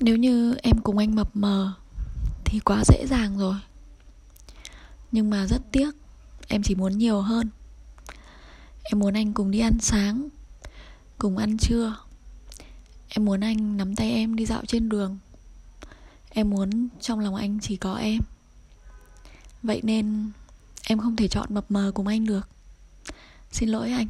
nếu như em cùng anh mập mờ, thì quá dễ dàng rồi. Nhưng mà rất tiếc, em chỉ muốn nhiều hơn. Em muốn anh cùng đi ăn sáng, cùng ăn trưa. Em muốn anh nắm tay em đi dạo trên đường. Em muốn trong lòng anh chỉ có em. Vậy nên em không thể chọn mập mờ cùng anh được. Xin lỗi anh.